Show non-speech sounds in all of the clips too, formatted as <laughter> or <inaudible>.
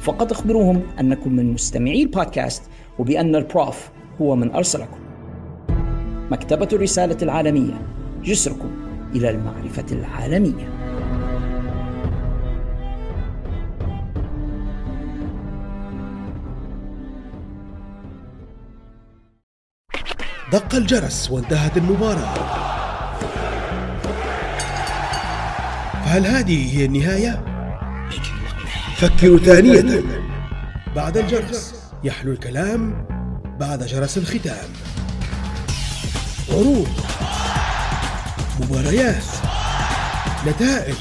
فقط أخبروهم أنكم من مستمعي البودكاست وبأن البروف هو من أرسلكم. مكتبة الرسالة العالمية جسركم إلى المعرفة العالمية. دق الجرس وانتهت المباراة. فهل هذه هي النهاية؟ فكروا ثانية. بعد الجرس يحلو الكلام بعد جرس الختام. عروض مباريات نتائج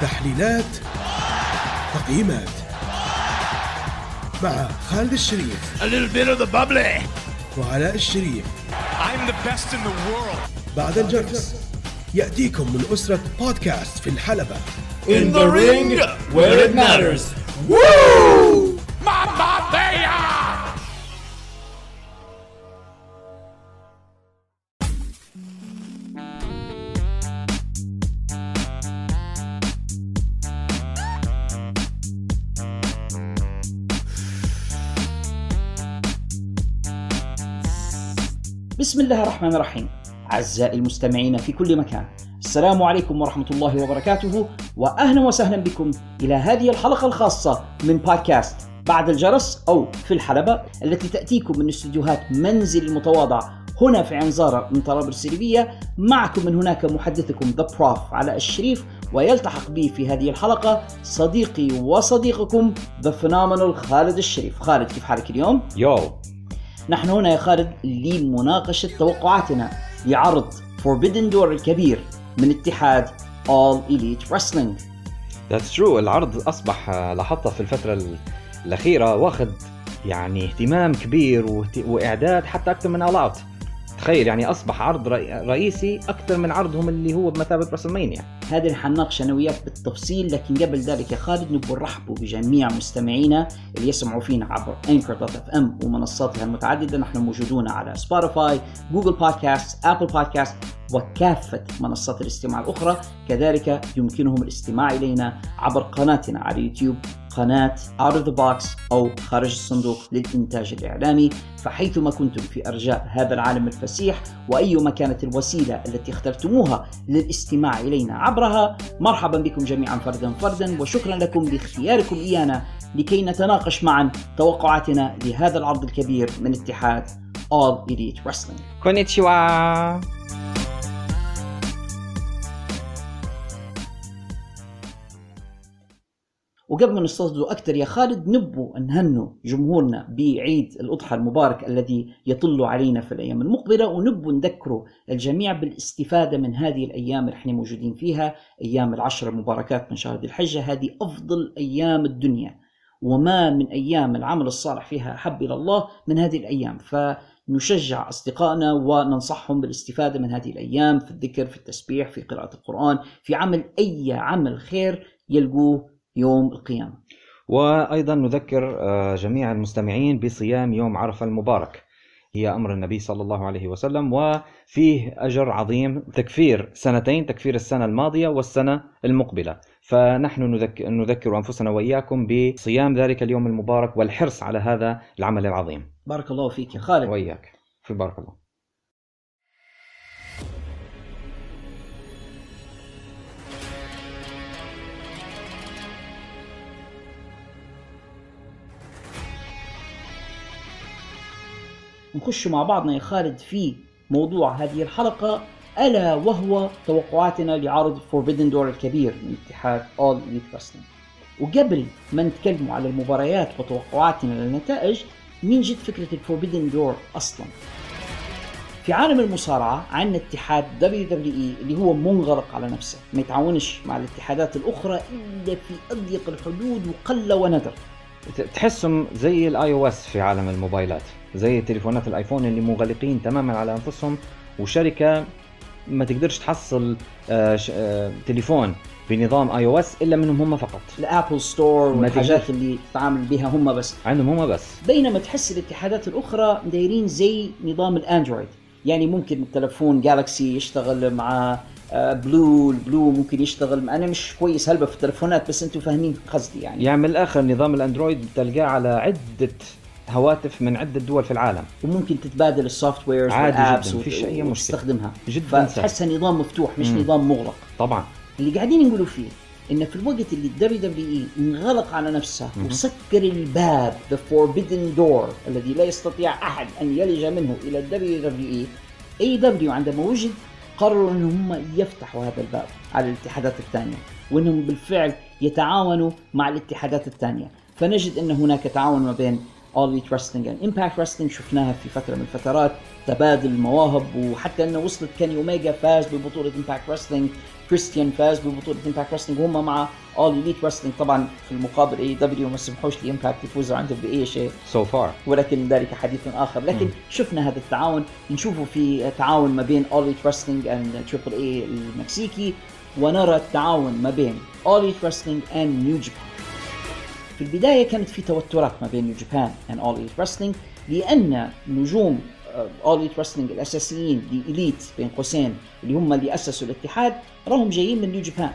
تحليلات تقييمات. مع خالد الشريف. A little bit of the bubbly. وعلاء الشريف. I'm the best in the world. بعد الجرس يأتيكم من أسرة بودكاست في الحلبة. In the ring where it matters. Woo! Mamma Mia! بسم الله الرحمن الرحيم أعزائي المستمعين في كل مكان السلام عليكم ورحمة الله وبركاته وأهلا وسهلا بكم إلى هذه الحلقة الخاصة من بودكاست بعد الجرس أو في الحلبة التي تأتيكم من استديوهات منزلي المتواضع هنا في عين زارة من طرابلس الليبية معكم من هناك محدثكم The Prof علاء الشريف ويلتحق بي في هذه الحلقة صديقي وصديقكم The Phenomenal خالد الشريف. خالد كيف حالك اليوم؟ Yo. نحن هنا يا خالد لمناقشة توقعاتنا لعرض Forbidden Door الكبير من اتحاد All Elite Wrestling. That's true العرض أصبح آه، لاحظت في الفترة ال- الأخيرة واخذ يعني اهتمام كبير وإعداد حتى أكثر من All Out تخيل يعني أصبح عرض رئي- رئيسي أكثر من عرضهم اللي هو بمثابة WrestleMania. هذه اللي حنناقش أنا وياك بالتفصيل لكن قبل ذلك يا خالد نبغى نرحبوا بجميع مستمعينا اللي يسمعوا فينا عبر Anchor dot FM ومنصاتها المتعددة. نحن موجودون على Spotify Google Podcast Apple Podcast وكافة منصات الاستماع الأخرى. كذلك يمكنهم الاستماع إلينا عبر قناتنا على يوتيوب قناة Out of the Box أو خارج الصندوق للإنتاج الإعلامي فحيثما كنتم في أرجاء هذا العالم الفسيح وأيما كانت الوسيلة التي اخترتموها للاستماع إلينا عبرها مرحبا بكم جميعا فردا فردا وشكرا لكم لاختياركم إيانا لكي نتناقش معا توقعاتنا لهذا العرض الكبير من اتحاد All Elite Wrestling. كونيتشوا وقبل ما نستضيفوا أكثر يا خالد نبوا نهنوا جمهورنا بعيد الأضحى المبارك الذي يطل علينا في الأيام المقبلة ونبوا نذكروا الجميع بالاستفادة من هذه الأيام اللي إحنا موجودين فيها أيام العشر المباركات من شهر ذي الحجة. هذه أفضل أيام الدنيا وما من أيام العمل الصالح فيها أحب إلى الله من هذه الأيام. فنشجع أصدقائنا وننصحهم بالاستفادة من هذه الأيام في الذكر في التسبيح في قراءة القرآن في عمل أي عمل خير يلقوه يوم القيامة. وأيضا نذكر آه، جميع المستمعين بصيام يوم عرفة المبارك. هي أمر النبي صلى الله عليه وسلم وفيه أجر عظيم تكفير سنتين تكفير السنة الماضية والسنة المقبلة. فنحن نذكر, نذكر أنفسنا وإياكم بصيام ذلك اليوم المبارك والحرص على هذا العمل العظيم. بارك الله فيك يا خالد. وإياك. في بارك الله. نخش مع بعضنا يا خالد في موضوع هذه الحلقة ألا وهو توقعاتنا لعرض فوربيدن دور الكبير من اتحاد All Elite Wrestling. وقبل ما نتكلم على المباريات وتوقعاتنا للنتائج من وين جت فكرة ال Forbidden Door أصلا؟ في عالم المصارعة عندنا اتحاد WWE اللي هو منغلق على نفسه. ما يتعاونش مع الاتحادات الأخرى إلا في أضيق الحدود وقل وندر. تحسهم زي ال iOS في عالم الموبايلات. زي تليفونات ال iPhone اللي مغلقين تماما على أنفسهم وشركة ما تقدرش تحصل آه، آه، تليفون بنظام iOS إلا منهم هم فقط. ال Apple Store والحاجات. اللي تتعامل بها هم بس. عندهم هم بس. بينما تحس الاتحادات الأخرى دايرين زي نظام ال Android. يعني ممكن التلفون Galaxy يشتغل مع آه، بلو البلو ممكن يشتغل أنا مش كويس هلبة في التلفونات بس أنتم فاهمين قصدي يعني. يعني من الآخر نظام ال Android تلقاه على عدة هواتف من عدة دول في العالم وممكن تتبادل ال softwares وال apps جداً، فيش أي مشكلة. وتستخدمها جداً. فتحسها نظام مفتوح مش مم. نظام مغلق طبعا اللي قاعدين نقولوا فيه ان في الوقت اللي ال WWE انغلق على نفسه وسكر الباب The Forbidden Door الذي لا يستطيع أحد أن يلج منه إلى الدبليو دبليو اي اي دبليو عندما وجد قرروا ان هم يفتحوا هذا الباب على الاتحادات الثانية وإنهم بالفعل يتعاونوا مع الاتحادات الثانية فنجد إن هناك تعاون ما بين All Elite Wrestling and Impact Wrestling. شفناها في فترة من الفترات. تبادل المواهب وحتى إنه وصلت Kenny Omega فاز ببطولة Impact Wrestling. Christian فاز ببطولة Impact Wrestling. وهم مع All Elite Wrestling. طبعا في المقابل AEW ما سمحوش ل Impact يفوزوا عندهم بأي شيء. so far ولكن ذلك حديث آخر. لكن شفنا هذا التعاون. نشوفه في تعاون ما بين All Elite Wrestling and Triple A المكسيكي. ونرى التعاون ما بين All Elite Wrestling and New Japan. في البداية كانت في توترات ما بين New Japan and All Elite Wrestling لأن نجوم All Elite Wrestling الأساسيين The Elite بين قوسين اللي هم اللي أسسوا الاتحاد راهم جايين من New Japan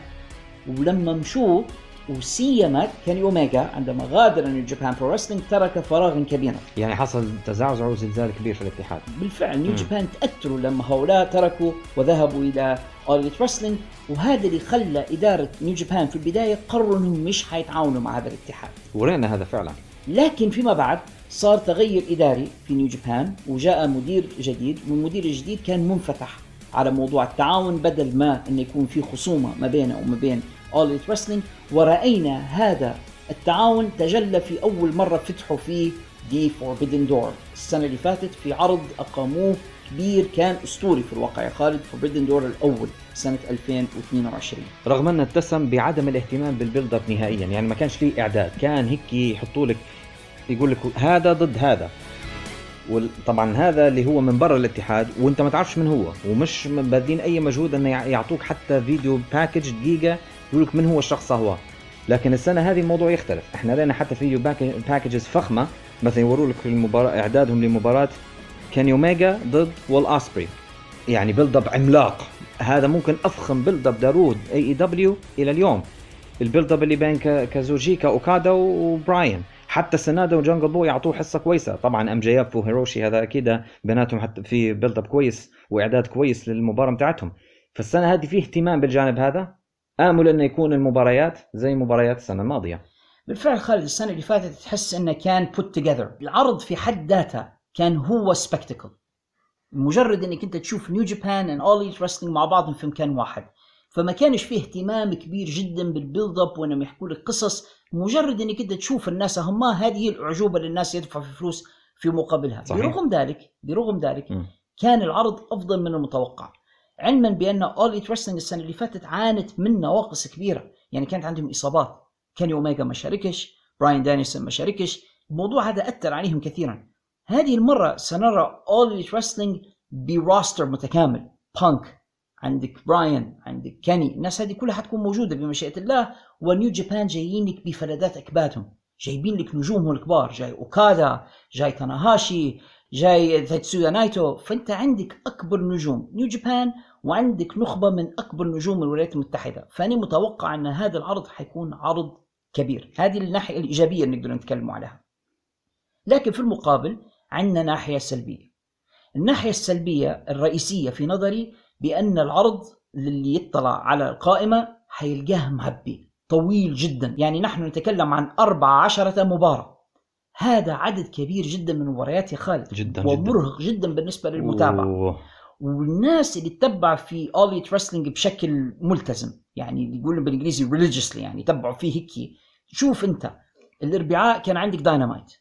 ولما مشوا ولا سيما كيني اوميجا عندما غادر New Japan Pro Wrestling ترك فراغا كبيرا يعني حصل تزعزع وزلزال كبير في الاتحاد. بالفعل New Japan تأثروا لما هؤلاء تركوا وذهبوا إلى All Elite Wrestling وهذا اللي خلى إدارة New Japan في البداية قرروا إنهم مش حيتعاونوا مع هذا الاتحاد. ورينا هذا فعلا. لكن فيما بعد صار تغير إداري في New Japan وجاء مدير جديد والمدير الجديد كان منفتح على موضوع التعاون بدل ما إنه يكون في خصومة ما بينه وما بين All Elite Wrestling ورأينا هذا التعاون تجلى في أول مرة فتحوا فيه The Forbidden Door السنة اللي فاتت في عرض أقاموه كبير كان أسطوري في الواقع. يا خالد Forbidden Door الأول سنة 2022 رغم انه اتسم بعدم الاهتمام بال build up نهائيا يعني ما كانش فيه إعداد. كان هيك يحطوا لك يقول لك هذا ضد هذا. وطبعا هذا اللي هو من برا الاتحاد وأنت ما تعرفش من هو ومش بادين أي مجهود انه يع- يعطوك حتى video package دقيقة يقول لك من هو الشخص هو. لكن السنة هذه الموضوع يختلف. إحنا لنا حتى video pack- packages فخمة مثلا يوروا لك المباراة إعدادهم لمباراة كيني اوميجا ضد ويل أوسبري. يعني build up عملاق. هذا ممكن أفخم build up داروه AEW إلى اليوم. ال build up اللي بين كا- كازوتشيكا أوكادا وبراين. حتى سنادا وجانجل بوي يعطوه حصة كويسة. طبعا أم جي إف وهيروشي هذا أكيد بيناتهم حتى في build up كويس وإعداد كويس للمباراة بتاعتهم فالسنة هذه في اهتمام بالجانب هذا. آمل انه يكون المباريات زي مباريات السنة الماضية. بالفعل خالد السنة اللي فاتت تحس أنه كان put together. العرض في حد ذاته كان هو spectacle مجرد إنك أنت تشوف New Japan and All Elite Wrestling مع بعضهم في مكان واحد. فما كانش فيه اهتمام كبير جدا بال build up وانهم يحكوا لك قصص. مجرد إنك أنت تشوف الناس هم هذه الأعجوبة اللي الناس يدفعوا في فلوس في مقابلها. صحيح. برغم ذلك برغم ذلك م. كان العرض أفضل من المتوقع. علما بأن All Elite Wrestling السنة اللي فاتت عانت من نواقص كبيرة. يعني كانت عندهم إصابات. كيني اوميجا ما شاركش. براين دانيلسون ما شاركش. الموضوع هذا أثر عليهم كثيرا. هذه المرة سنرى All Elite Wrestling ب roster متكامل. بانك عندك براين عندك كيني الناس هذه كلها حتكون موجودة بمشيئة الله و New Japan جايين لك بفلذات اكبادهم جايبين لك نجومهم الكبار. جاي اوكادا جاي تاناهاشي جاي تاتسويا نايتو فأنت عندك أكبر نجوم. نيو جابان وعندك نخبة من أكبر نجوم الولايات المتحدة. فأنا متوقع أن هذا العرض حيكون عرض كبير. هذه الناحية الإيجابية اللي نقدر نتكلم عليها. لكن في المقابل عندنا ناحية سلبية. الناحية السلبية الرئيسية في نظري بأن العرض اللي يطلع على القائمة حيلقاه معبي طويل جدا. يعني نحن نتكلم عن 14 مباراة. هذا عدد كبير جدا من المباريات يا خالد. جدا ومرهق جدا, جدا بالنسبة للمتابعة. أوه. والناس اللي تتبع في All Elite Wrestling بشكل ملتزم يعني يقولوا بالإنجليزي religiously يعني يتبعوا فيه هيك شوف أنت الإربعاء كان عندك داينامايت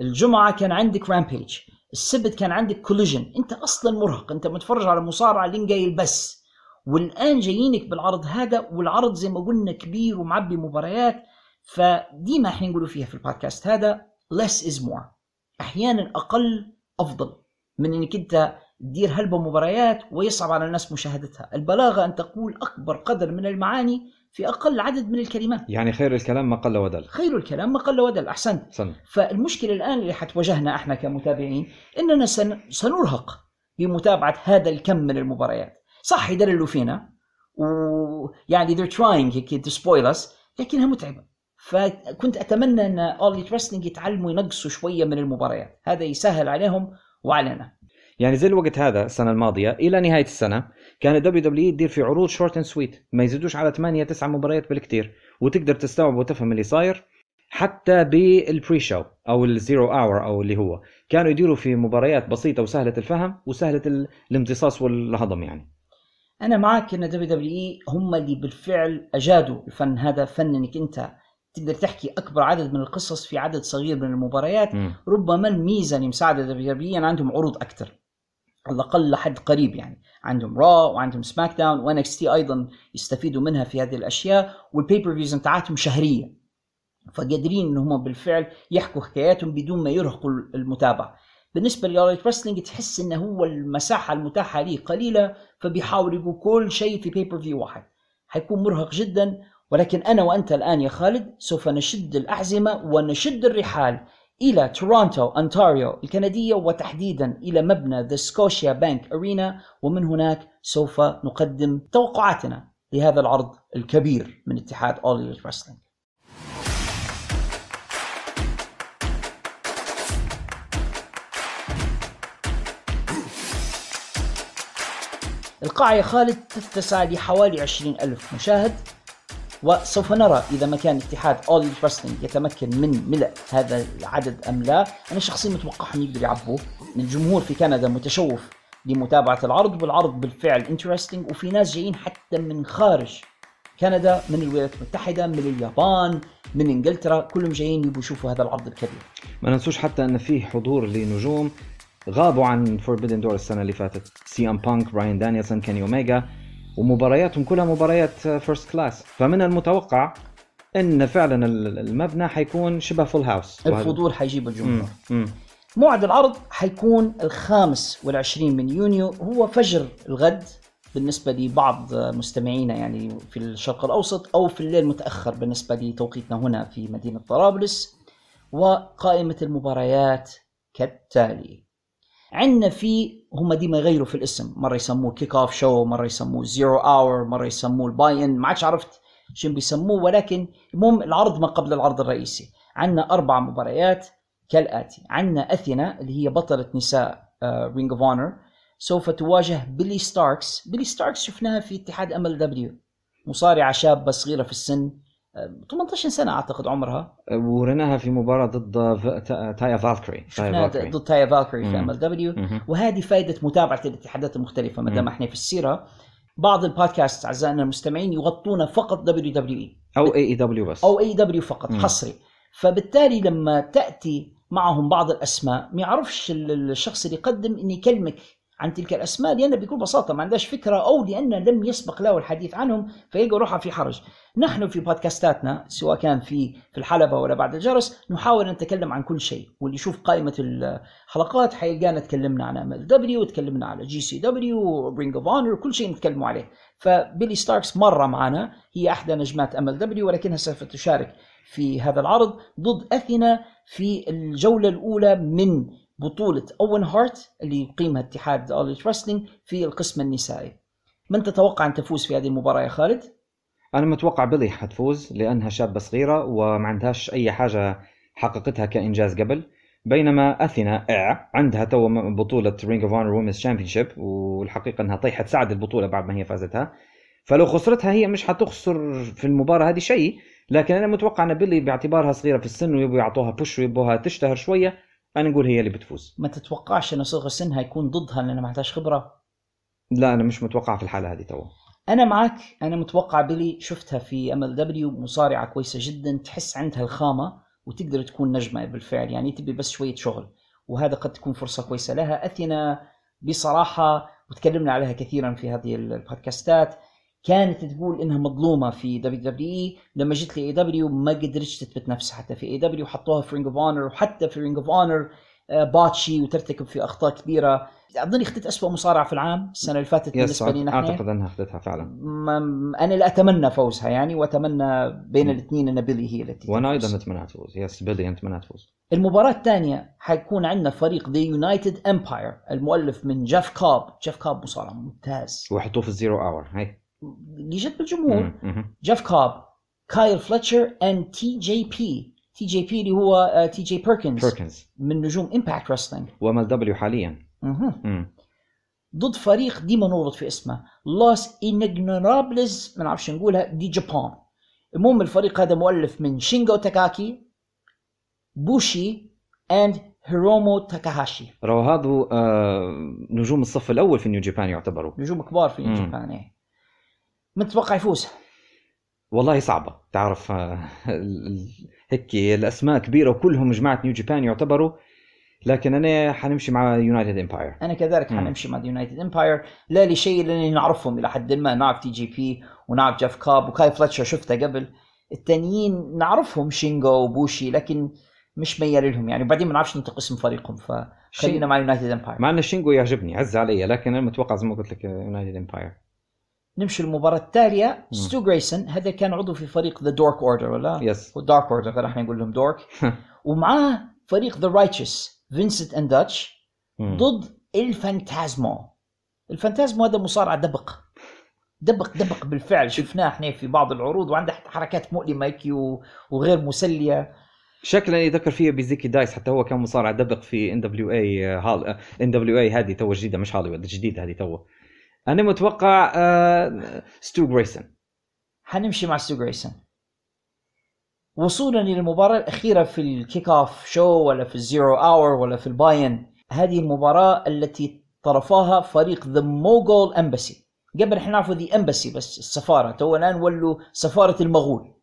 الجمعة كان عندك Rampage السبت كان عندك Collision انت أصلا مرهق انت متفرج على مصارعة لينجايل بس والآن جايينك بالعرض هذا والعرض زي ما قلنا كبير ومعبي مباريات. فديما إحنا نقولوا فيها في البودكاست هذا less is more. أحيانا أقل أفضل من إنك أنت تدير هلبة مباريات ويصعب على الناس مشاهدتها. البلاغة أن تقول أكبر قدر من المعاني في أقل عدد من الكلمات. يعني خير الكلام ما قل ودل. خير الكلام ما قل ودل. أحسنت. صن. فالمشكلة الآن اللي حتواجهنا إحنا كمتابعين إننا سن... سنرهق بمتابعة هذا الكم من المباريات. صح يدللوا فينا ويعني they're trying هيك to spoil us لكنها متعبة. فكنت أتمنى أن All Elite Wrestling يتعلموا ينقصوا شوية من المباريات. هذا يسهل عليهم وعلينا. يعني زي الوقت هذا السنة الماضية إلى نهاية السنة كان ال WWE تدير في عروض short and sweet ما يزيدوش على 8 9 مباريات بالكثير وتقدر تستوعب وتفهم اللي صاير حتى بال pre show أو ال zero hour أو اللي هو. كانوا يديروا في مباريات بسيطة وسهلة الفهم وسهلة الامتصاص والهضم يعني. أنا معك إن WWE هم اللي بالفعل أجادوا الفن. هذا فن إنك أنت تقدر تحكي أكبر عدد من القصص في عدد صغير من المباريات. م. ربما الميزة اللي مساعدة WWE إن عندهم عروض أكثر على الأقل لحد قريب يعني. عندهم Raw وعندهم SmackDown و NXT أيضا يستفيدوا منها في هذه الأشياء وال pay-per-views بتاعتهم شهرية. فقادرين إن هم بالفعل يحكوا حكاياتهم بدون ما يرهقوا المتابع بالنسبة ل All Elite Wrestling تحس إنه هو المساحة المتاحة ليه قليلة فبيحاول يقول كل شيء في pay-per-view واحد. حيكون مرهق جدا ولكن أنا وأنت الآن يا خالد سوف نشد الأحزمة ونشد الرحال. إلى تورونتو أنتاريو الكندية وتحديدا إلى مبنى The Scotiabank Arena ومن هناك سوف نقدم توقعاتنا لهذا العرض الكبير من اتحاد All Elite Wrestling القاعة يا خالد تتسع لحوالي 20 ألف مشاهد. وسوف نرى إذا ما كان اتحاد اول رسلينج يتمكن من ملء هذا العدد أم لا. أنا شخصيا متوقعهم يقدروا يعبوه. الجمهور في كندا متشوف لمتابعة العرض والعرض بالفعل انترستنج وفي ناس جايين حتى من خارج كندا من الولايات المتحدة من اليابان من إنجلترا. كلهم جايين يبغوا يشوفوا هذا العرض الكبير. ما ننسوش حتى أن في حضور لنجوم غابوا عن Forbidden Door السنة اللي فاتت. سي ام بانك براين دانيلسون كيني اوميجا ومبارياتهم كلها مباريات first class فمن المتوقع إن فعلا المبنى حيكون شبه full house الفضول حيجيب الجمهور. موعد العرض حيكون الخامس والعشرين من يونيو. هو فجر الغد بالنسبة لبعض مستمعينا يعني في الشرق الأوسط أو في الليل متأخر بالنسبة لتوقيتنا هنا في مدينة طرابلس. وقائمة المباريات كالتالي. عندنا في هم ديما يغيروا في الاسم. مرة يسموه kick off show مرة يسموه zero hour مرة يسموه ال Buy In ما عادش عرفت شو بيسموه ولكن المهم العرض ما قبل العرض الرئيسي. عندنا أربع مباريات كالآتي. عندنا أثينا اللي هي بطلة نساء Ring of Honor سوف تواجه بيلي ستاركس. بيلي ستاركس شفناها في اتحاد MLW. مصارعة شابة صغيرة في السن. 18 سنة أعتقد عمرها. وريناها في مباراة ضد تايا فالكيري. ضد تايا فالكيري في MLW وهذه فائدة متابعة الاتحادات المختلفة ما دام إحنا في السيرة. بعض البودكاست أعزائنا المستمعين يغطون فقط WWE أو AEW بس. أو AEW فقط مم. حصري. فبالتالي لما تأتي معهم بعض الأسماء ما يعرفش الشخص اللي يقدم أن يكلمك عن تلك الأسماء لأن بكل بساطة ما عندهاش فكرة أو لأن لم يسبق له الحديث عنهم فيلقى روحه في حرج. نحن في بودكاستاتنا سواء كان في في الحلبة ولا بعد الجرس نحاول أن نتكلم عن كل شيء واللي يشوف قائمة الحلقات حيلقانا تكلمنا عن MLW وتكلمنا على GCW و Ring of Honor كل شيء نتكلموا عليه. فبيلي ستاركس مرة معنا هي أحدى نجمات MLW ولكنها سوف تشارك في هذا العرض ضد أثينا في الجولة الأولى من بطولة أوين هارت اللي يقيمها اتحاد All Wrestling في القسم النسائي. من تتوقع أن تفوز في هذه المباراة يا خالد؟ أنا متوقع بيلي حتفوز لأنها شابة صغيرة وما عندهاش أي حاجة حققتها كإنجاز قبل. بينما أثينا عندها تو بطولة Ring of Honor Women's Championship والحقيقة أنها طيحت سعد البطولة بعد ما هي فازتها. فلو خسرتها هي مش حتخسر في المباراة هذه شيء لكن أنا متوقع أن بيلي باعتبارها صغيرة في السن ويبغوا يعطوها push ويبغوها تشتهر شوية. أنا نقول هي اللي بتفوز. ما تتوقعش أن صغر سنها يكون ضدها لأنها ما عندهاش خبرة؟ لا أنا مش متوقع في الحالة هذه تو أنا معك أنا متوقع بيلي شفتها في MLW مصارعة كويسة جدا تحس عندها الخامة وتقدر تكون نجمة بالفعل. يعني تبي بس شوية شغل. وهذا قد تكون فرصة كويسة لها. أثينا بصراحة وتكلمنا عليها كثيرا في هذه البودكاستات. كانت تقول إنها مظلومة في WWE. لما جت ل AEW ما قدرتش تثبت نفسها. حتى في AEW حطوها في Ring of Honor وحتى في Ring of Honor botchy وترتكب في أخطاء كبيرة. أظني اخذت اسوء مصارعة في العام السنة اللي فاتت بالنسبة لي نحن أعتقد إنها اخذتها فعلا. أنا لا أتمنى فوزها يعني وأتمنى بين الاثنين إن بيلي هي التي وأنا. أيضا أتمنى تفوز. yes بيلي أتمنى تفوز. المباراة الثانية حيكون عندنا فريق the United Empire المؤلف من جيف كوب، جيف كوب مصارع ممتاز. ويحطوه في ال zero hour هي اللي جد بالجمهور. جيف كوب كايل فلتشر اند تي جي بي تي جي بي اللي هو TJ بيركنز بيركنز من نجوم Impact Wrestling و MLW حاليا. ضد فريق ديما نورط في اسمه. Los Ingobernables ما نعرفش نقولها de Japon. المهم الفريق هذا مؤلف من شينجو تاكاكي بوشي and هيرومو تاكاهاشي رو هذا آه نجوم الصف الأول في New Japan يعتبروا. نجوم كبار في. جابان إيه. من تتوقع يفوز؟ والله صعبة. تعرف آه هيك الأسماء كبيرة وكلهم جماعة New Japan يعتبروا لكن أنا حنمشي مع United Empire أنا كذلك. حنمشي مع United Empire لا لشيء لاني نعرفهم إلى حد ما. نعرف TJP ونعرف جيف كوب وكايل فلتشر شفته قبل. التانيين نعرفهم شينجو وبوشي لكن مش ميال لهم يعني. وبعدين ما نعرفش ننطق اسم فريقهم فخلينا شين- مع United Empire مع إن الشينجو يعجبني عز علي لكن أنا متوقع زي ما قلت لك United Empire نمشي المباراة التالية. ستو جريسون هذا كان عضو في فريق the Dark Order ولا؟ yes Dark Order إحنا نقول لهم Dark <laughs> ومعاه فريق the Righteous فينسنت and داتش. ضد الفانتازمو الفانتازمو هذا مصارع دبق. دبق دبق بالفعل. شفناه إحنا في بعض العروض وعنده حركات مؤلمة هيك وغير مسلية. شكلا يذكر فيها بزيكي دايس حتى هو كان مصارع دبق في NWA هال NWA هذه تو جديدة مش هوليوود جديدة هذه تو أنا متوقع آه، ستو جريسون حنمشي مع ستو جريسون وصولا للمباراة الأخيرة في ال kick off show ولا في ال zero hour ولا في ال buy in هذه المباراة التي طرفاها فريق the Mogul Embassy قبل إحنا نعرفوا the Embassy بس السفارة. تو الآن ولوا سفارة المغول.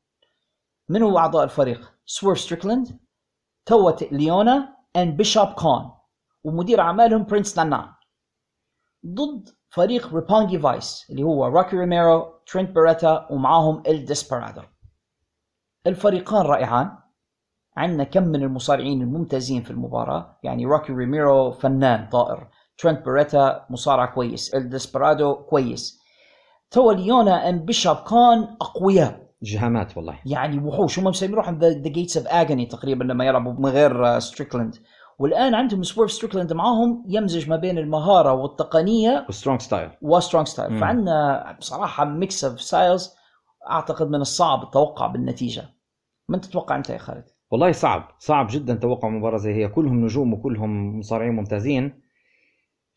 من هو أعضاء الفريق؟ سويرف ستريكلاند تو ليونا and بيشوب كون ومدير أعمالهم برنس نانا ضد فريق Roppongi Vice اللي هو روكي ريميرو ترينت بيريتا ومعاهم إل ديسبرادو. الفريقان رائعان. عندنا كم من المصارعين الممتازين في المباراة. يعني روكي ريميرو فنان طائر. ترينت بيريتا مصارع كويس. إل ديسبرادو كويس. تو ليونا and بيشوب كون أقوياء. جهامات والله. يعني وحوش. هم مسمين روحهم the Gates of Agony تقريبا لما يلعبوا من غير ستريكلاند والآن عندهم سويرف ستريكلاند معاهم يمزج ما بين المهارة والتقنية و strong style و strong style. فعندنا بصراحة mix of styles أعتقد من الصعب التوقع بالنتيجة. من تتوقع أنت يا خالد؟ والله صعب صعب جدا توقع مباراة زي هي. كلهم نجوم وكلهم مصارعين ممتازين.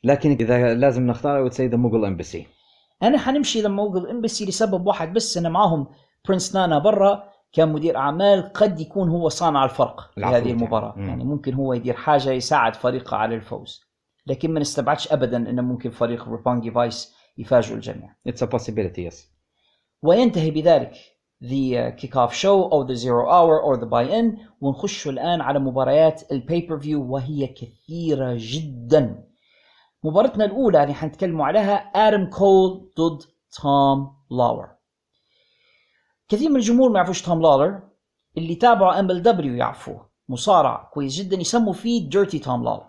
لكن إذا لازم نختار say the Mogul Embassy. أنا حنمشي Mogul Embassy لسبب واحد بس إن معاهم برنس نانا برا. كان مدير أعمال قد يكون هو صانع الفرق في هذه يعني. المباراة. مم. يعني ممكن هو يدير حاجة يساعد فريقه على الفوز. لكن ما نستبعدش ابدا انه ممكن فريق Roppongi Vice يفاجئوا الجميع. It's a possibility yes. وينتهي بذلك the kick off show أو the zero hour or the buy in ونخش الآن على مباريات ال pay per view وهي كثيرة جدا. مباراتنا الأولى اللي حنتكلموا عليها آدم كول ضد توم لاور كثير من الجمهور ما يعرفوش توم لاور اللي تابعوا MLW يعرفوه. مصارع كويس جدا يسموا فيه Dirty توم لاور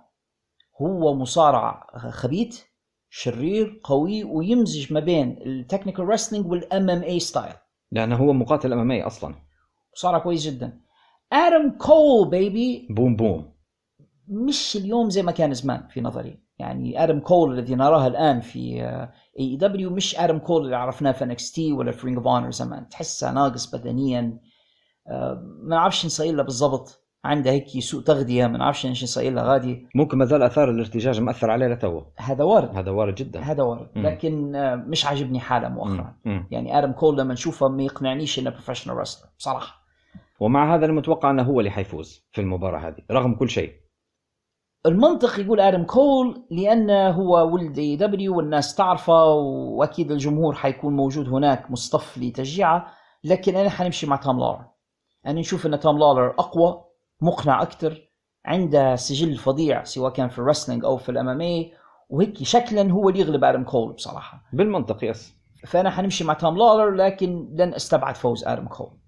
هو مصارع خبيث شرير قوي ويمزج ما بين ال technical wrestling وال MMA style لأنه هو مقاتل MMA أصلا. مصارع كويس جدا. آدم كول baby boom boom. مش اليوم زي ما كان زمان في نظري. يعني آدم كول الذي نراه الآن في AEW مش آدم كول اللي عرفناه في NXT ولا في Ring of Honor زمان. تحسه ناقص بدنيا. آه، ما نعرفش شن صاير له بالضبط. عنده هيك سوء تغذية ما نعرفش إيش نصير له غادي. ممكن ما زال آثار الارتجاج مأثر عليه لتو هذا وارد. هذا وارد جدا. هذا وارد. مم. لكن آه، مش عاجبني حالة مؤخرا. مم. يعني آدم كول لما نشوفه ما يقنعنيش إنه professional wrestler بصراحه ومع هذا المتوقع إنه هو اللي حيفوز في المباراة هذه رغم كل شيء. المنطق يقول آدم كول لأنه هو ولد AEW والناس تعرفه وأكيد الجمهور حيكون موجود هناك مصطف لتشجيعه لكن أنا حنمشي مع توم لولر أنا نشوف أن توم لولر أقوى مقنع أكثر عنده سجل فظيع سواء كان في ال wrestling أو في ال MMA وهيك شكلا هو اللي يغلب آدم كول بصراحة. بالمنطق yes. فأنا حنمشي مع توم لولر لكن لن أستبعد فوز آدم كول.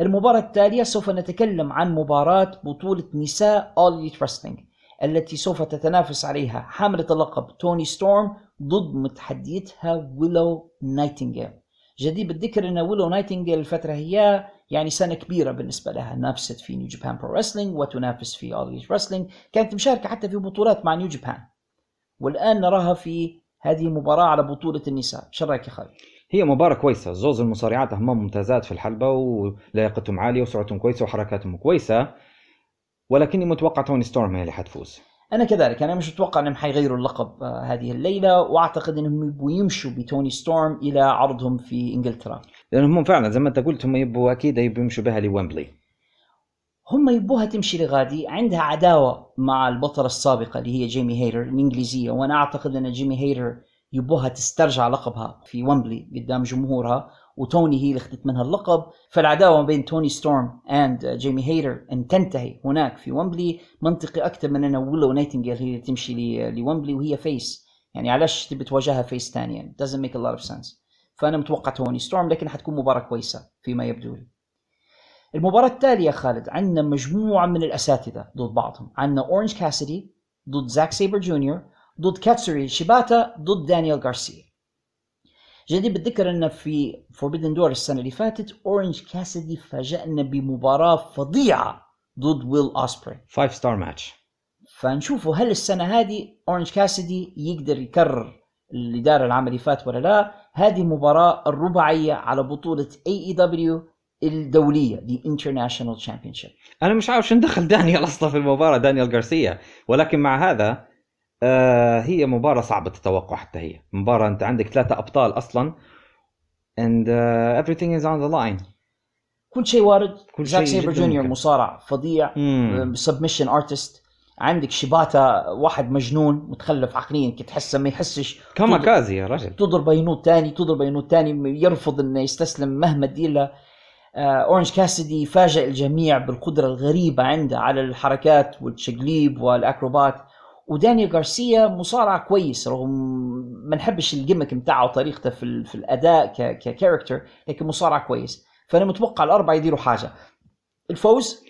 المباراة التالية سوف نتكلم عن مباراة بطولة نساء All Elite Wrestling التي سوف تتنافس عليها حاملة اللقب توني ستورم ضد متحديتها ويلو نايتنجيل. جدير بالذكر إن ويلو نايتنجيل الفترة هي يعني سنة كبيرة بالنسبة لها نافست في New Japan Pro Wrestling وتنافس في All Elite Wrestling كانت مشاركة حتى في بطولات مع New Japan والآن نراها في هذه المباراة على بطولة النساء. شو رأيك يا خالد؟ هي مباراة كويسة. زوز المصارعات هم ممتازات في الحلبة ولياقتهم عالية وسرعتهم كويسة وحركاتهم كويسة. ولكني متوقع توني ستورم هي اللي حتفوز. أنا كذلك. أنا مش متوقع إنهم حيغيروا اللقب آه، هذه الليلة وأعتقد إنهم يبغوا يمشوا بتوني ستورم إلى عرضهم في إنجلترا. لأنهم هم فعلا زي ما أنت قلت هم يبوا أكيد يبوا يمشوا بها لويمبلي. هم يبوها تمشي لغادي. عندها عداوة مع البطلة السابقة اللي هي جيمي هيتر الإنجليزية وأنا أعتقد إن جيمي هيتر يبوها تسترجع لقبها في ويمبلي قدام جمهورها وتوني هي اللي اخذت منها اللقب. فالعداوة بين توني ستورم and جيمي هيتر إن تنتهي هناك في ويمبلي منطقي أكثر من ان ويلو نايتنجيل هي اللي تمشي ل- لويمبلي وهي face يعني علاش تبي تواجهها face ثانية يعني doesn't make a lot of sense. فأنا متوقع توني ستورم لكن حتكون مباراة كويسة فيما يبدو لي. المباراة التالية خالد عندنا مجموعة من الأساتذة ضد بعضهم. عندنا أورنج كاسيدي ضد زاك سيبر جونيور ضد كاتسويوري شيباتا ضد دانيال غارسيا. جدير بالذكر أن في Forbidden Door السنة اللي فاتت أورنج كاسيدي فاجأنا بمباراة فظيعة ضد ويل أوسبري 5 star match فنشوفوا هل السنة هذه أورنج كاسيدي يقدر يكرر اللي دار العام اللي فات ولا لا. هذه المباراة الرباعية على بطولة AEW الدولية the International Championship أنا مش عارف شو دخل دانيال أصلا في المباراة دانيال غارسيا. ولكن مع هذا آه هي مباراة صعبة التوقع حتى هي. مباراة أنت عندك ثلاثة أبطال أصلا and uh, everything is on the line. كل شيء وارد. كل شيء سيبر جونيور. مصارع فظيع. submission artist عندك شيباتا واحد مجنون متخلف عقليا تحسه ما يحسش. كاماكازي يا رجل. تضرب ينوض تاني تضرب ينوض تاني يرفض إنه يستسلم مهما تدير له آه، اورنج كاسدي فاجأ الجميع بالقدرة الغريبة عنده على الحركات والتشقليب والأكروبات. ودانيال غارسيا مصارع كويس رغم ما نحبش ال gimmick بتاعه وطريقته في, في الأداء ك- ك character لكن مصارع كويس. فأنا متوقع الاربعه يديروا حاجة. الفوز؟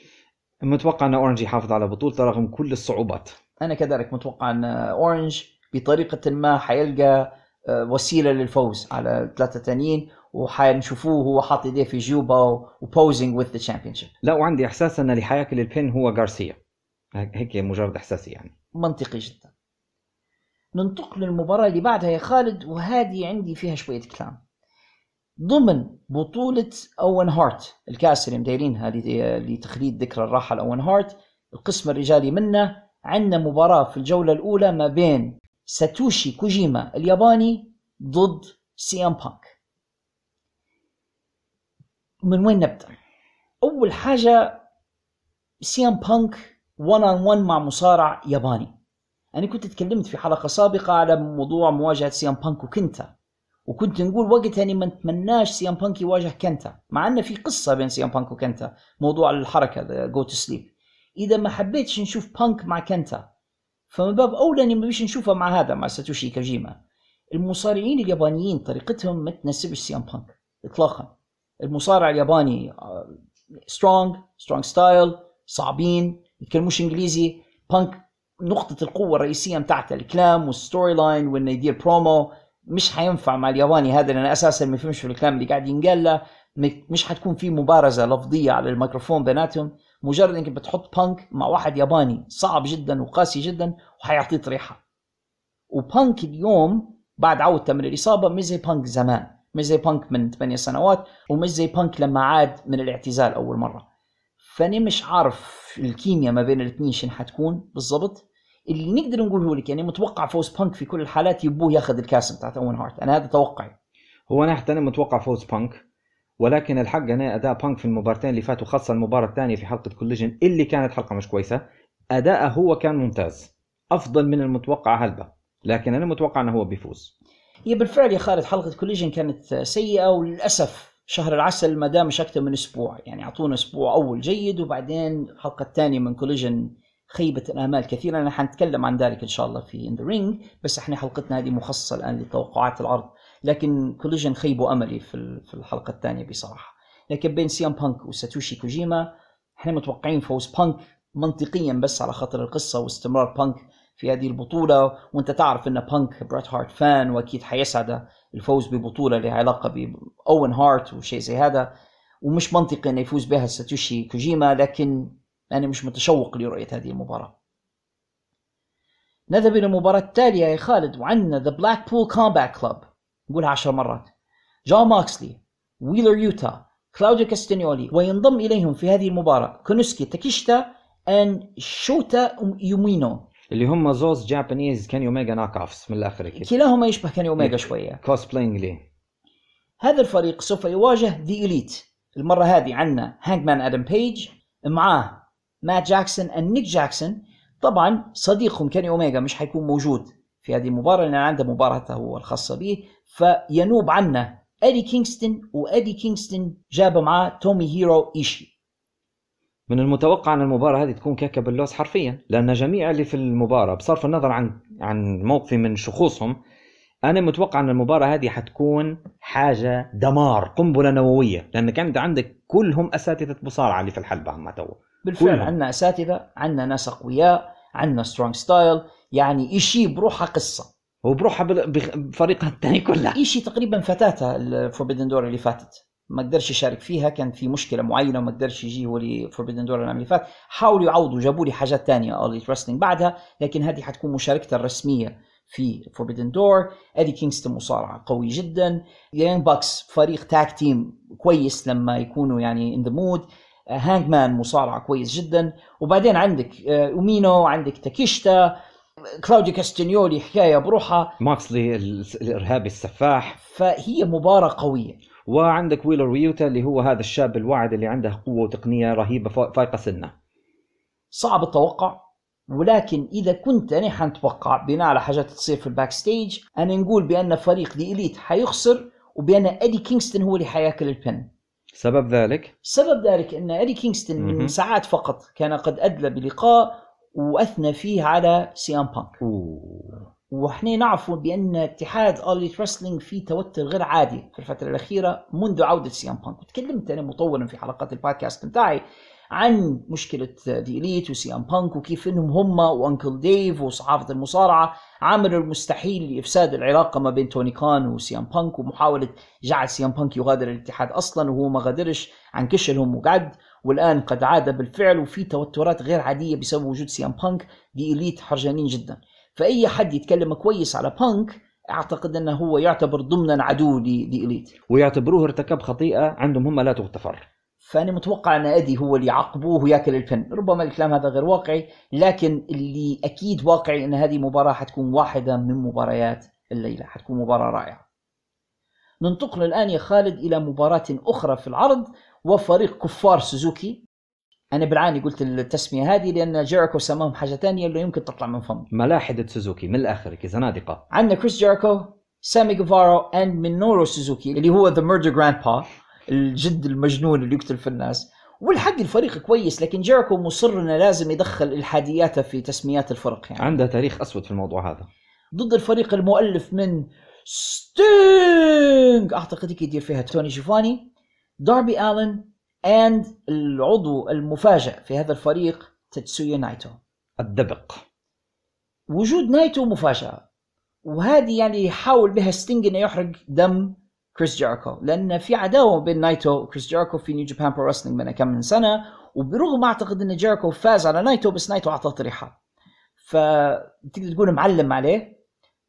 متوقع إن أورنج يحافظ على بطولته رغم كل الصعوبات. أنا كذلك متوقع إن أورنج بطريقة ما حيلقى آه، وسيلة للفوز على الثلاثة الثانيين وحنشوفوه هو حاطط إيديه في جيوبه و posing with the championship لا وعندي إحساس إن اللي حياكل ال pin هو غارسيا. هيك مجرد إحساسي يعني. منطقي جدا. ننتقل للمباراة اللي بعدها يا خالد وهذه عندي فيها شوية كلام. ضمن بطولة أوين هارت الكأس اللي مدايرينها لتخليد ذكرى الراحل أوين هارت القسم الرجالي منه عندنا مباراة في الجولة الأولى ما بين ساتوشي كوجيما الياباني ضد سي ام بانك. من وين نبدأ؟ أول حاجة سي ام بانك 1 on 1 مع مصارع ياباني. أنا كنت تكلمت في حلقة سابقة على موضوع مواجهة سي ام بانك وكنتا. وكنت نقول وقتها أني ما نتمناش سي ام بانك يواجه كنتا مع ان في قصة بين سي ام بانك وكنتا موضوع الحركة Go To Sleep إذا ما حبيتش نشوف بانك مع كنتا فمن باب أولى أني ما نبيش نشوفها مع هذا مع ساتوشي كوجيما. المصارعين اليابانيين طريقتهم ما تناسبش سي ام بانك اطلاقا. المصارع الياباني strong strong style صعبين. يتكلموش إنجليزي بانك نقطة القوة الرئيسية متاعته الكلام وال story line وإنه يدير برومو مش حينفع مع الياباني هذا لأن أساسا ما يفهمش في الكلام اللي قاعد ينقال له. مش حتكون في مبارزة لفظية على الميكروفون بيناتهم. مجرد إنك بتحط بانك مع واحد ياباني صعب جدا وقاسي جدا وحيعطيك ريحه وبانك اليوم بعد عودته من الإصابة مش زي بانك زمان. مش زي بانك من 8 سنوات ومش زي بانك لما عاد من الاعتزال أول مرة. فاني مش عارف الكيمياء ما بين الاثنين شنو حتكون بالضبط. اللي نقدر نقوله لك يعني متوقع فوز بانك في كل الحالات يبوه ياخذ الكاس بتاعت أوين هارت. أنا هذا توقعي. هو أنا حتى أنا متوقع فوز بانك ولكن الحق أنا أداء بانك في المباراتين اللي فاتوا خاصة المباراة الثانية في حلقة Collision اللي كانت حلقة مش كويسة أداءه هو كان ممتاز. أفضل من المتوقع هلبة لكن أنا متوقع إنه هو بيفوز. هي بالفعل يا خالد حلقة Collision كانت سيئة وللأسف شهر العسل ما دام مش أكثر من أسبوع. يعني أعطونا أسبوع أول جيد وبعدين الحلقة الثانية من Collision خيبة الآمال كثيرا. أنا حنتكلم عن ذلك إن شاء الله في In The Ring بس إحنا حلقتنا هذه مخصصة الآن لتوقعات العرض. لكن Collision خيبوا أملي في في الحلقة الثانية بصراحة. لكن بين سي ام بانك وساتوشي كوجيما إحنا متوقعين فوز بانك منطقيا بس على خاطر القصة واستمرار بانك في هذه البطولة وأنت تعرف إن بانك بريت هارت fan وأكيد حيسعد الفوز ببطولة لها علاقة بأوين هارت وشيء زي هذا. ومش منطقي إنه يفوز بها ساتوشي كوجيما لكن أنا مش متشوق لرؤية هذه المباراة. نذهب إلى المباراة التالية يا خالد وعندنا The Blackpool Combat Club نقولها عشر مرات. جون موكسلي ويلر يوتا كلاوديو كاستانيولي وينضم إليهم في هذه المباراة كونوسكي تاكيشتا and شوتا يومينو اللي هم زوز Japanese كيني اوميجا knock offs من الآخر كده. كلاهما يشبه كيني اوميجا شوية. cosplaying ليه؟ هذا الفريق سوف يواجه The Elite المرة هذه عندنا هانجمان آدم بيج معاه مات جاكسون نيك جاكسون طبعا صديقهم كيني اوميجا مش حيكون موجود في هذه المباراة لأن عنده مباراته هو الخاصة به. فينوب عنه ادي كينغستون وادي كينغستون جاب معاه توموهيرو ايشي من المتوقع أن المباراة هذه تكون كيكه باللوز حرفيا لأن جميع اللي في المباراة بصرف النظر عن عن موقفي من شخوصهم أنا متوقع أن المباراة هذه حتكون حاجة دمار قنبلة نووية لأن انت عندك كلهم أساتذة مصارعه اللي في الحلبة عم تو. بالفعل عندنا أساتذة عندنا ناس أقوياء عندنا strong style يعني ايشي بروحها قصة. وبروحها بفريقها الثاني كلها. ايشي تقريبا فتاته ال Forbidden Door اللي فاتت. ما قدرش يشارك فيها كان في مشكلة معينة وما قدرش يجي هو ل Forbidden Door العام اللي فات. حاولوا يعوضوا جابوا لي حاجات ثانية All Elite Wrestling بعدها لكن هذه حتكون مشاركته الرسمية في Forbidden Door ادي كينغستون مصارعة قوي جدا. Young Bucks فريق tag team كويس لما يكونوا يعني in the mood هانجمان مصارعة كويس جدا. وبعدين عندك آه، يومينو عندك تاكيشتا كلاوديو كاستنيولي حكاية بروحها. موكسلي الإرهابي السفاح. فهي مباراة قوية. وعندك ويلر ويوتا اللي هو هذا الشاب الواعد اللي عنده قوة وتقنية رهيبة فايقه سنه صعب التوقع ولكن إذا كنت أنا حنتوقع بناء على حاجات تصير في ال backstage أنا نقول بأن فريق The Elite حيخسر وبأن أدي كينغستون هو اللي حياكل ال pin سبب ذلك؟ سبب ذلك أن أدي كينغستون من ساعات فقط كان قد أدلى بلقاء وأثنى فيه على سي ام بانك أوه. وإحنا نعرف بأن اتحاد All Elite Wrestling فيه توتر غير عادي في الفترة الأخيرة منذ عودة سي ام بانك. وتكلمت أنا مطولا في حلقات البودكاست بتاعي عن مشكلة The Elite وسي ام بانك وكيف إنهم هم و uncle ديف وصحافة المصارعة عملوا المستحيل لإفساد العلاقة ما بين توني كان وسي ام بانك ومحاولة جعل سي ام بانك يغادر الاتحاد أصلا وهو ما غادرش عن كشلهم وقعد والآن قد عاد بالفعل وفي توترات غير عادية بسبب وجود سي ام بانك. The Elite حرجانين جدا. فأي حد يتكلم كويس على بانك أعتقد إنه هو يعتبر ضمنا عدو The Elite ويعتبروه ارتكب خطيئة عندهم هم لا تغتفر. فأنا متوقع أن أدي هو اللي يعاقبوه ويأكل ال pin ربما الكلام هذا غير واقعي لكن اللي أكيد واقعي إن هذه مباراة حتكون واحدة من مباريات الليلة حتكون مباراة رائعة. ننتقل الان يا خالد إلى مباراة أخرى في العرض وفريق كفار سوزوكي. أنا بالعاني قلت التسمية هذه لأن جيريكو سماهم حاجة ثانية اللي يمكن تطلع من فم ملاحدة سوزوكي من الآخر زنادقه عندنا كريس جيريكو سامي جيفارا and مينورو سوزوكي اللي هو The Murder Grandpa الجد المجنون اللي يقتل في الناس. والحق الفريق كويس لكن جيريكو مصر انه لازم يدخل إلحادياته في تسميات الفرق يعني. عنده تاريخ أسود في الموضوع هذا. ضد الفريق المؤلف من ستينج أعتقد يدير فيها توني شيفاني داربي الن and العضو المفاجئ في هذا الفريق تيتسويا نايتو. الدبق. وجود نايتو مفاجأة وهذه يعني يحاول بها ستينج إنه يحرق دم كريس جيريكو. لأن في عداوة بين نايتو وكريس جيريكو في New Japan Pro Wrestling من كم من سنة. وبرغم أعتقد إن جيريكو فاز على نايتو بس نايتو اعطاه طريحه فتقدر تقول معلم عليه.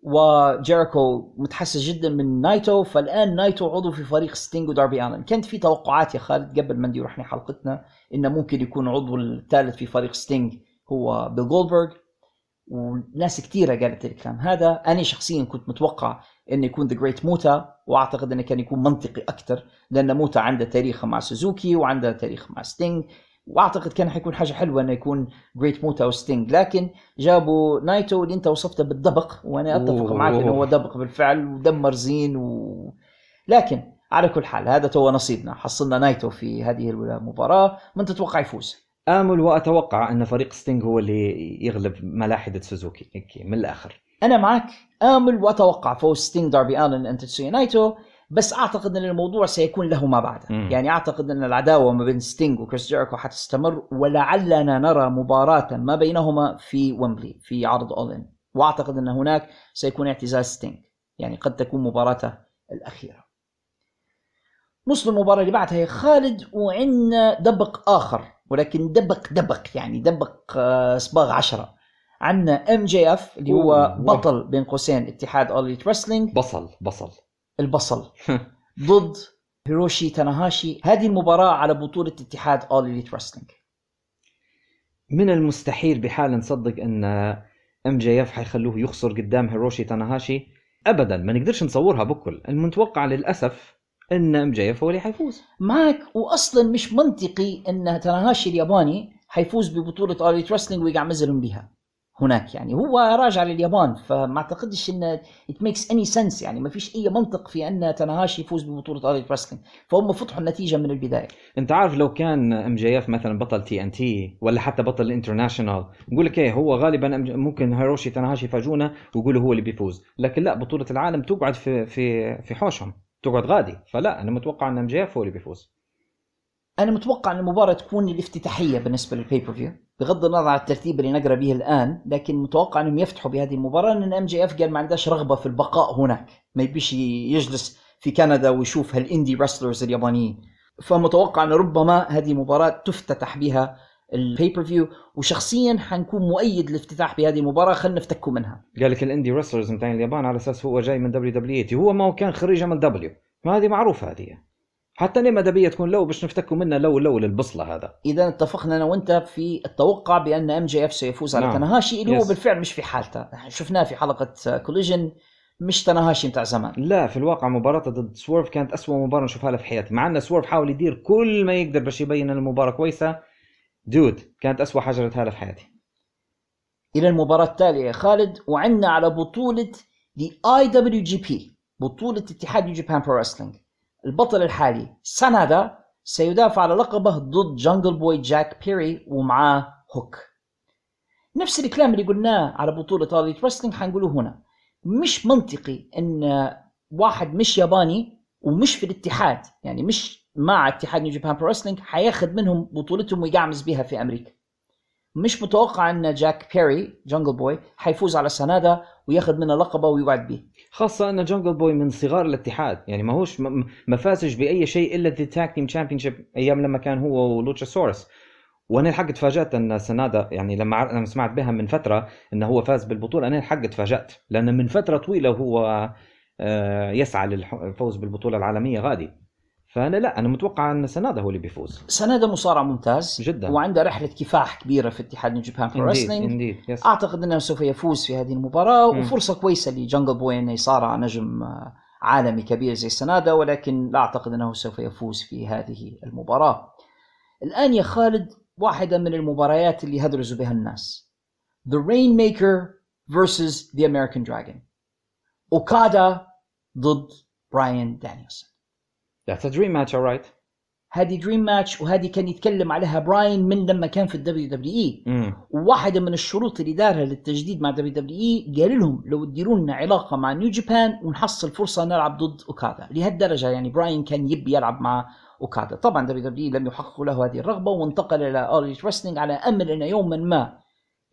وجيريكو متحسس جدا من نايتو فالآن نايتو عضو في فريق ستينج وداربي آلن. كانت في توقعات يا خالد قبل ما ندير إحنا حلقتنا إنه ممكن يكون عضو الثالث في فريق ستينج هو بيل جولدبرغ وناس كثيرة قالت الكلام هذا. أنا شخصيا كنت متوقع إنه يكون The Great Muta وأعتقد إنه كان يكون منطقي أكثر لأن موتا عنده تاريخ مع سوزوكي وعنده تاريخ مع ستينج وأعتقد كان حيكون حاجة حلوة إنه يكون Great Muta وستينج لكن جابوا نايتو اللي أنت وصفته بالدبق وأنا أتفق. معك إنه هو دبق بالفعل ودمر زين و... لكن على كل حال هذا هو نصيبنا. حصلنا نايتو في هذه المباراة. من تتوقع يفوز؟ امل وأتوقع أن فريق ستينج هو اللي يغلب ملاحدة سوزوكي من الآخر. أنا معك. امل وأتوقع فوز ستينج داربي الن and نايتو بس أعتقد إن الموضوع سيكون له ما بعده. مم. يعني أعتقد إن العداوة ما بين ستينج وكريس جيريكو حتستمر ولعلنا نرى مباراة ما بينهما في ويمبلي في عرض All In وأعتقد إن هناك سيكون اعتزال ستينج يعني قد تكون مباراته الأخيرة. نص المباراة اللي بعدها يا خالد وعندنا دبق آخر ولكن دبق دبق يعني دبق آه، صباغ عشرة. عندنا ام جي اف اللي هو. بطل بين قوسين اتحاد اوليت رسلينج بصل بصل. البصل. <laughs> ضد هيروشي تاناهاشي. هذه المباراة على بطولة اتحاد اول اليت رسلينج من المستحيل بحال نصدق أن ام جي اف حيخلوه يخسر قدام هيروشي تاناهاشي؟ ابدا ما نقدرش نصورها بكل. المتوقع للأسف أن ام جي اف هو اللي حيفوز. معك واصلا مش منطقي أن تاناهاشي الياباني حيفوز ببطولة اول رسلينج ويقعمزلهم بها. هناك يعني. هو راجع لليابان فما اعتقدش إن it makes any sense يعني. ما فيش أي منطق في أن تاناهاشي يفوز ببطولة اول اليت رسلينج فهم فتحوا النتيجة من البداية. أنت عارف لو كان ام جي اف مثلا بطل تي ان تي ولا حتى بطل انترناشونال نقول لك إيه هو غالبا ممكن هيروشي تاناهاشي يفاجئونا ويقولوا هو اللي بيفوز. لكن لا بطولة العالم تقعد في في في حوشهم تقعد غادي. فلا أنا متوقع إن ام جي اف هو اللي بيفوز. أنا متوقع إن المباراة تكون الافتتاحية بالنسبة لل pay-per-view بغض النظر عن الترتيب اللي نقرأ به الآن لكن متوقع إنهم يفتحوا بهذه المباراة لأن إم جي إف قال ما عندهاش رغبة في البقاء هناك ما يبيش يجلس في كندا ويشوف هال indie wrestlers اليابانيين. فمتوقع إن ربما هذه المباراه تفتتح بها ال pay-per-view وشخصيا حنكون مؤيد للافتتاح بهذه المباراة خلينا نفتكوا منها. قال لك ال indie wrestlers متاعين اليابان على أساس هو جاي من دبليو دبليو اي هو ما هو كان خريج ام دبليو ما هذه معروفة هذه. حتى ليه مدبيه تكون لو باش نفتكوا منها لو لو للبصلة هذا. إذا اتفقنا أنا وأنت في التوقع بأن ام جي اف سيفوز على نعم. تناهاشي اللي هو Yes. بالفعل مش في حالته. شفناه في حلقة كوليجن مش تناهاشي بتاع زمان. لا في الواقع مباراته ضد سورف كانت أسوأ مباراة نشوفها في حياتي. مع أن سورف حاول يدير كل ما يقدر باش يبين المباراة كويسة. dude كانت أسوأ حاجة رأيتها له في حياتي. إلى المباراة التالية يا خالد. وعندنا على بطولة دي اي دبليو جي بي بطولة اتحاد نيو جابان برو رسلينج البطل الحالي. سانادا سيدافع على لقبه ضد جانجل بوي جاك بيري ومعاه هوك نفس الكلام اللي قلناه على بطولة اوليت رسلينج حنقوله هنا. مش منطقي إن واحد مش ياباني ومش في الاتحاد يعني مش مع اتحاد نيو جابان برو رسلينج حياخذ منهم بطولتهم ويقعمز بها في أمريكا. مش متوقع إن جاك بيري جانجل بوي حيفوز على سنادا وياخذ منه لقبه ويقعد به خاصة أن جونجل بوي من صغار الاتحاد يعني ما هوش ما- فازش بأي شيء إلا ذا tag team championship أيام لما كان هو ولوتشاسورس. وأنا الحق تفاجأت أن سنادا يعني لما لما سمعت بها من فترة انه هو فاز بالبطولة أنا الحق تفاجأت. لأن من فترة طويلة هو آه، يسعى للفوز بالبطولة العالمية غادي. فأنا لا أنا متوقع أن سنادا هو اللي بيفوز سنادا مصارع ممتاز جداً. وعنده رحلة كفاح كبيرة في اتحاد نيو جابان برو indeed رسلينج indeed yes أعتقد أنه سوف يفوز في هذه المباراة مم. وفرصة كويسة لجانجل بوي انه يصارع نجم عالمي كبير زي سنادا ولكن لا أعتقد أنه سوف يفوز في هذه المباراة. الآن يا خالد واحدة من المباريات اللي هدرزوا بها الناس. The Rainmaker versus the American Dragon. أوكادا ضد براين دانيلسون. That's a dream match alright هذه dream match وهذه كان يتكلم عليها براين من لما كان في الدبليو دبليو اي امم وواحدة من الشروط اللي دارها للتجديد مع دبليو دبليو اي قال لهم لو تديروا لنا علاقة مع نيو جابان ونحصل فرصة نلعب ضد أوكادا. لهالدرجة يعني براين كان يبي يلعب مع أوكادا. طبعا دبليو دبليو لم يحققوا له هذه الرغبة وانتقل إلى اوليت رسلينج على أمل إنه يوما ما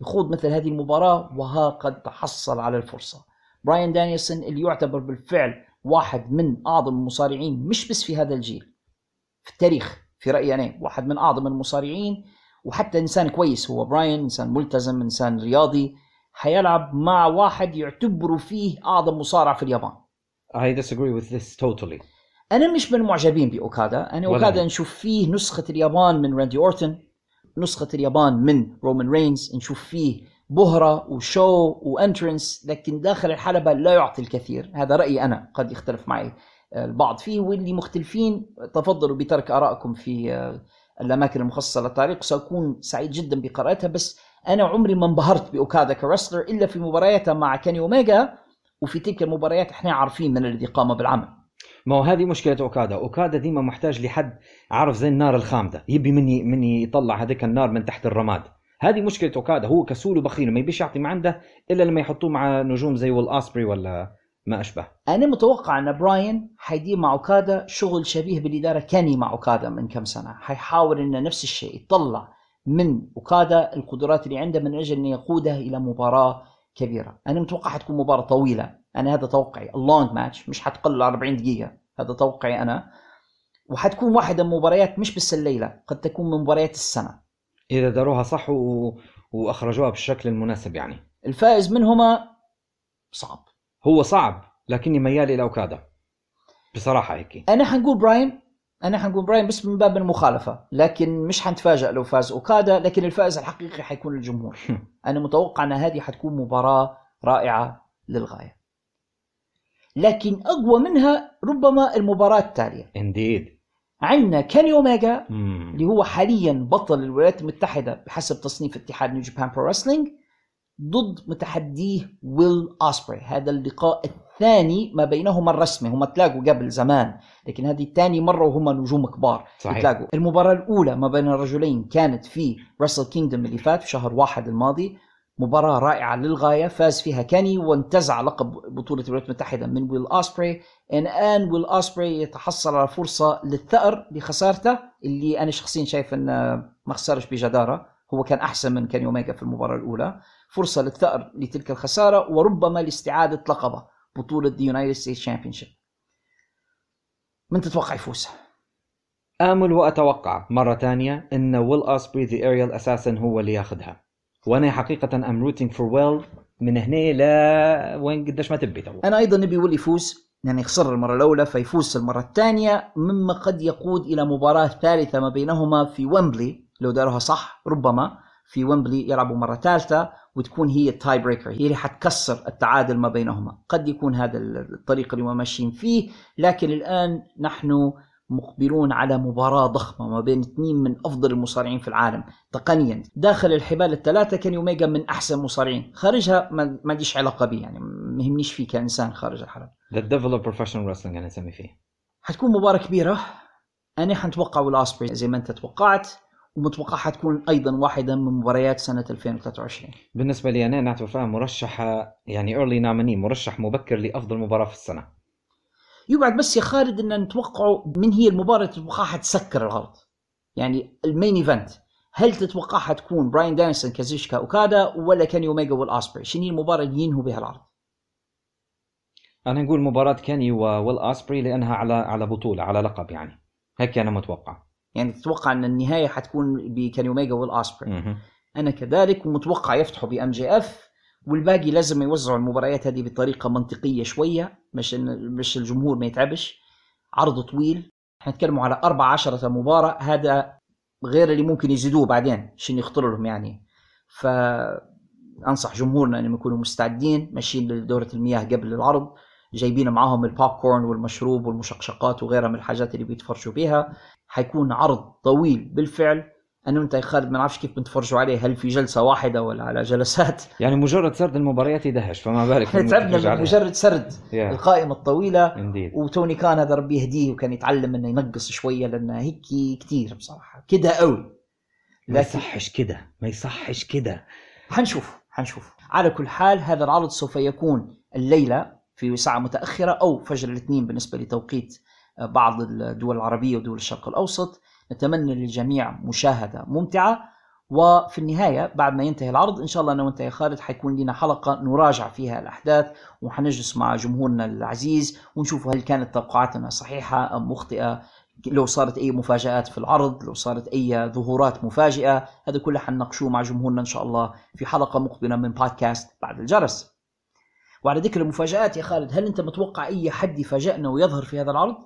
يخوض مثل هذه المباراة وها قد تحصل على الفرصة. براين دانيلسون اللي يعتبر بالفعل واحد من أعظم المصارعين مش بس في هذا الجيل في التاريخ في رأيي أنا واحد من أعظم المصارعين وحتى إنسان كويس هو براين إنسان ملتزم إنسان رياضي حيلعب مع واحد يعتبروا فيه أعظم مصارع في اليابان I disagree with this totally أنا مش من المعجبين بأوكادا أنا أوكادا. نشوف فيه نسخة اليابان من راندي أورتن نسخة اليابان من رومان رينز نشوف فيه بهرة و show و entrance لكن داخل الحلبة لا يعطي الكثير. هذا رأيي أنا قد يختلف معي آه، البعض فيه واللي مختلفين تفضلوا بترك آرائكم في آه، الأماكن المخصصة للتعليق. سأكون سعيد جدا بقراءتها بس أنا عمري ما انبهرت بأوكادا كرسلر إلا في مبارياته مع كاني أوميجا وفي تلك المباريات إحنا عارفين من الذي قام بالعمل. ما هو هذه مشكلة أوكادا، أوكادا ديما محتاج لحد عارف زي النار الخامدة، يبي مني مني يطلع هذيك النار من تحت الرماد، هذه مشكلة أوكادا هو كسول وبخيل وما يبيش يعطي ما عنده إلا لما يحطوه مع نجوم زي ويل أسبري ولا ما أشبه. أنا متوقع أن براين حيدير مع أوكادا شغل شبيه بالإدارة كاني مع أوكادا من كم سنة. حيحاول إنه نفس الشيء يطلع من أوكادا القدرات اللي عنده من أجل إنه يقودها إلى مباراة كبيرة. أنا متوقع حتكون مباراة طويلة. أنا هذا توقعي اللونج ماتش مش حتقل 40 دقيقة. هذا توقعي أنا. وحتكون واحدة من مباريات مش بس الليلة قد تكون من مباريات السنة. إذا داروها صح و... وأخرجوها بالشكل المناسب يعني. الفائز منهما صعب هو صعب لكني ميال إلى أوكادا. بصراحة هيك. أنا حنقول براين أنا حنقول براين بس من باب المخالفة لكن مش حنتفاجئ لو فاز أوكادا لكن الفائز الحقيقي حيكون الجمهور <laughs> أنا متوقع أن هذه حتكون مباراة رائعة للغاية لكن أقوى منها ربما المباراة التالية indeed. عندنا كاني اوميجا. اللي هو حاليا بطل الولايات المتحدة بحسب تصنيف اتحاد نيو جابان برو رسلينج ضد متحديه ويل اسبري هذا اللقاء الثاني ما بينهما الرسمي هم تلاقوا قبل زمان لكن هذه ثاني مرة وهم نجوم كبار صحيح. يتلاقوا المباراة الأولى ما بين الرجلين كانت في رسل كينجدوم اللي فات في شهر واحد الماضي مباراة رائعة للغاية. فاز فيها كاني وانتزع لقب بطولة الولايات المتحدة من ويل أسبري الآن ويل أسبري يتحصل على فرصة للثأر بخسارته اللي أنا شخصيا شايف أنه ما خسرش بجدارة. هو كان أحسن من كاني أوميجا في المباراة الأولى. فرصة للثأر لتلك الخسارة وربما لاستعادة لقبه بطولة United States Championship. من تتوقع يفوز؟ آمل وأتوقع مرة ثانية إن ويل اسبري the Aerial Assassin هو اللي ياخذها. وأنا حقيقة I'm rooting for ويل من هنا لا وين قديش ما تبي تو. أنا أيضا نبي ويل يفوز يعني خسر المرة الأولى فيفوز المرة الثانية مما قد يقود إلى مباراة ثالثة ما بينهما في ويمبلي لو داروها صح ربما في ويمبلي يلعبوا مرة ثالثة وتكون هي ال tie breaker هي اللي حتكسر التعادل ما بينهما قد يكون هذا الطريق اللي هم ماشيين فيه لكن الآن نحن مقبلون على مباراة ضخمة ما بين اثنين من أفضل المصارعين في العالم. تقنيا داخل الحبال الثلاثة كان أوميجا من أحسن المصارعين خارجها ما ما عنديش علاقة بي يعني ما يهمنيش فيه كإنسان خارج الحلبة the devil of professional wrestling أنا نسمي فيه. حتكون مباراة كبيرة. أنا حنتوقع ويل أسبري زي ما أنت توقعت ومتوقع حتكون أيضا واحدة من مباريات سنة 2023 بالنسبة لي أنا نعتبر فيها مرشحة يعني early nominee مرشح مبكر لأفضل مباراة في السنة. يقعد بس يا خالد إن نتوقعه من هي المباراة تتوقعها تسكر العرض يعني ال main event هل تتوقعها تكون براين دانسون كازوشكا أوكادا ولا كاني أوميجا ويل اسبري شنو المباراة اللي ينهوا بها العرض أنا نقول مباراة كاني وويل أسبري لأنها على على بطولة على لقب يعني. هيك أنا متوقع. يعني تتوقع إن النهاية حتكون بكاني أوميجا ويل اسبري. أنا كذلك ومتوقع يفتحوا ب MJF والباقي لازم يوزعوا المباريات هذه بطريقة منطقية شوية باش باش الجمهور ما يتعبش. عرض طويل. إحنا نتكلم على 14 مباراة. هذا غير اللي ممكن يزيدوه بعدين عشان يخطر لهم يعني. فانصح جمهورنا إنهم يكونوا مستعدين ماشيين لدورة المياه قبل العرض جايبين معاهم البوب كورن والمشروب والمشقشقات وغيرها من الحاجات اللي بيتفرجوا بيها. حيكون عرض طويل بالفعل. أنا وأنت يا خالد ما نعرفش كيف بنتفرجوا عليه هل في جلسة واحدة ولا على جلسات؟ <laughs> يعني مجرد سرد المباريات يدهش فما بالك إحنا تعبنا مجرد سرد yeah. القائمة الطويلة Indeed. وتوني خان هذا ربي يهديه وكان يتعلم إنه ينقص شوية لأنه هيك كتير بصراحة. كده قوي ما لكن يصحش كده ما يصحش كده. حنشوف حنشوف. على كل حال هذا العرض سوف يكون الليلة في ساعة متأخرة أو فجر الاثنين بالنسبة لتوقيت بعض الدول العربية ودول الشرق الأوسط. نتمنى للجميع مشاهدة ممتعة وفي النهاية بعد ما ينتهي العرض إن شاء الله أنا وأنت يا خالد حيكون لنا حلقة نراجع فيها الأحداث وحنجلس مع جمهورنا العزيز ونشوف هل كانت توقعاتنا صحيحة أم مخطئة. لو صارت أي مفاجآت في العرض لو صارت أي ظهورات مفاجئة هذا كله حنناقشوه مع جمهورنا إن شاء الله في حلقة مقبلة من بودكاست بعد الجرس. وعلى ذكر المفاجآت يا خالد هل أنت متوقع أي حد يفاجئنا ويظهر في هذا العرض؟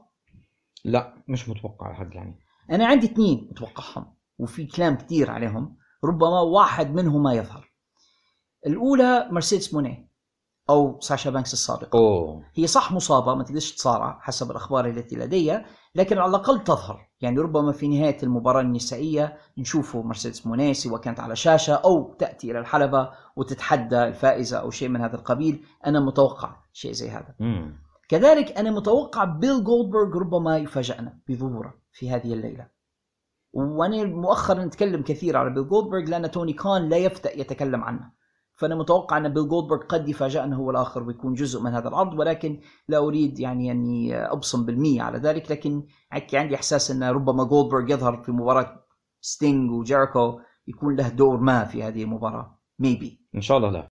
لا مش متوقع حد يعني. أنا عندي اثنين متوقعهم وفي كلام كثير عليهم ربما واحد منهما يظهر. الأولى مرسيدس موني أو ساشا بانكس السابقة أوه. هي صح مصابة ما تقدرش تصارع حسب الأخبار التي لدي لكن على الأقل تظهر. يعني ربما في نهاية المباراة النسائية نشوفه مرسيدس موني سواء كانت على شاشة أو تأتي إلى الحلبة وتتحدى الفائزة أو شيء من هذا القبيل. أنا متوقع شيء زي هذا. امم كذلك أنا متوقع بيل جولدبرغ ربما يفاجئنا بظهوره. في هذه الليلة. وأنا مؤخرا نتكلم كثير على بيل جولدبرغ لأن توني خان لا يفتأ يتكلم عنه. فأنا متوقع أن بيل جولدبرغ قد يفاجئنا هو الآخر ويكون جزء من هذا العرض ولكن لا أريد يعني أني أبصم بالمية على ذلك لكن عندي إحساس أن ربما جولدبرغ يظهر في مباراة ستينج وجيريكو يكون له دور ما في هذه المباراة. maybe إن شاء الله لا.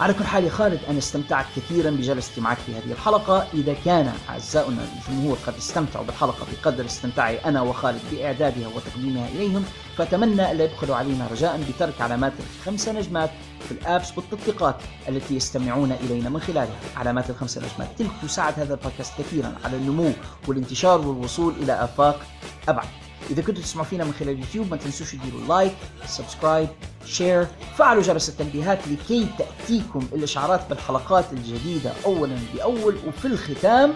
على كل حال يا خالد أنا استمتعت كثيرا بجلستي معك في هذه الحلقة. إذا كان أعزائنا الجمهور قد استمتعوا بالحلقة بقدر استمتاعي أنا وخالد بإعدادها وتقديمها إليهم فأتمنى ألا يبخلوا علينا رجاء بترك علامات الخمسة نجمات في ال apps والتطبيقات التي يستمعون إلينا من خلالها. علامات الخمسة نجمات تلك تساعد هذا البودكاست كثيرا على النمو والانتشار والوصول إلى آفاق أبعد. إذا كنتوا تسمعوا فينا من خلال اليوتيوب ما تنسوش تديروا like subscribe share فعلوا جرس التنبيهات لكي تأتيكم الإشعارات بالحلقات الجديدة أولا بأول. وفي الختام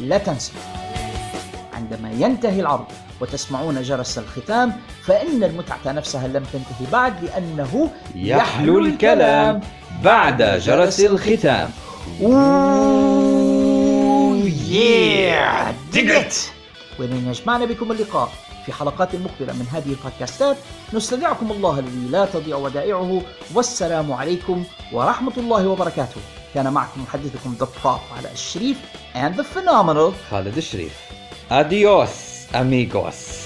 لا تنسوا عندما ينتهي العرض وتسمعون جرس الختام فإن المتعة نفسها لم تنتهي بعد لأنه يحلو الكلام بعد جرس الختام. yeah. Dig it! ولن يجمعنا بكم اللقاء. في حلقات مقبلة من هذه البودكاستات. نستودعكم الله الذي لا تضيع ودائعه. والسلام عليكم ورحمة الله وبركاته. كان معكم محدثكم ذا بروب على الشريف and the phenomenal خالد الشريف. اديوس اميغوس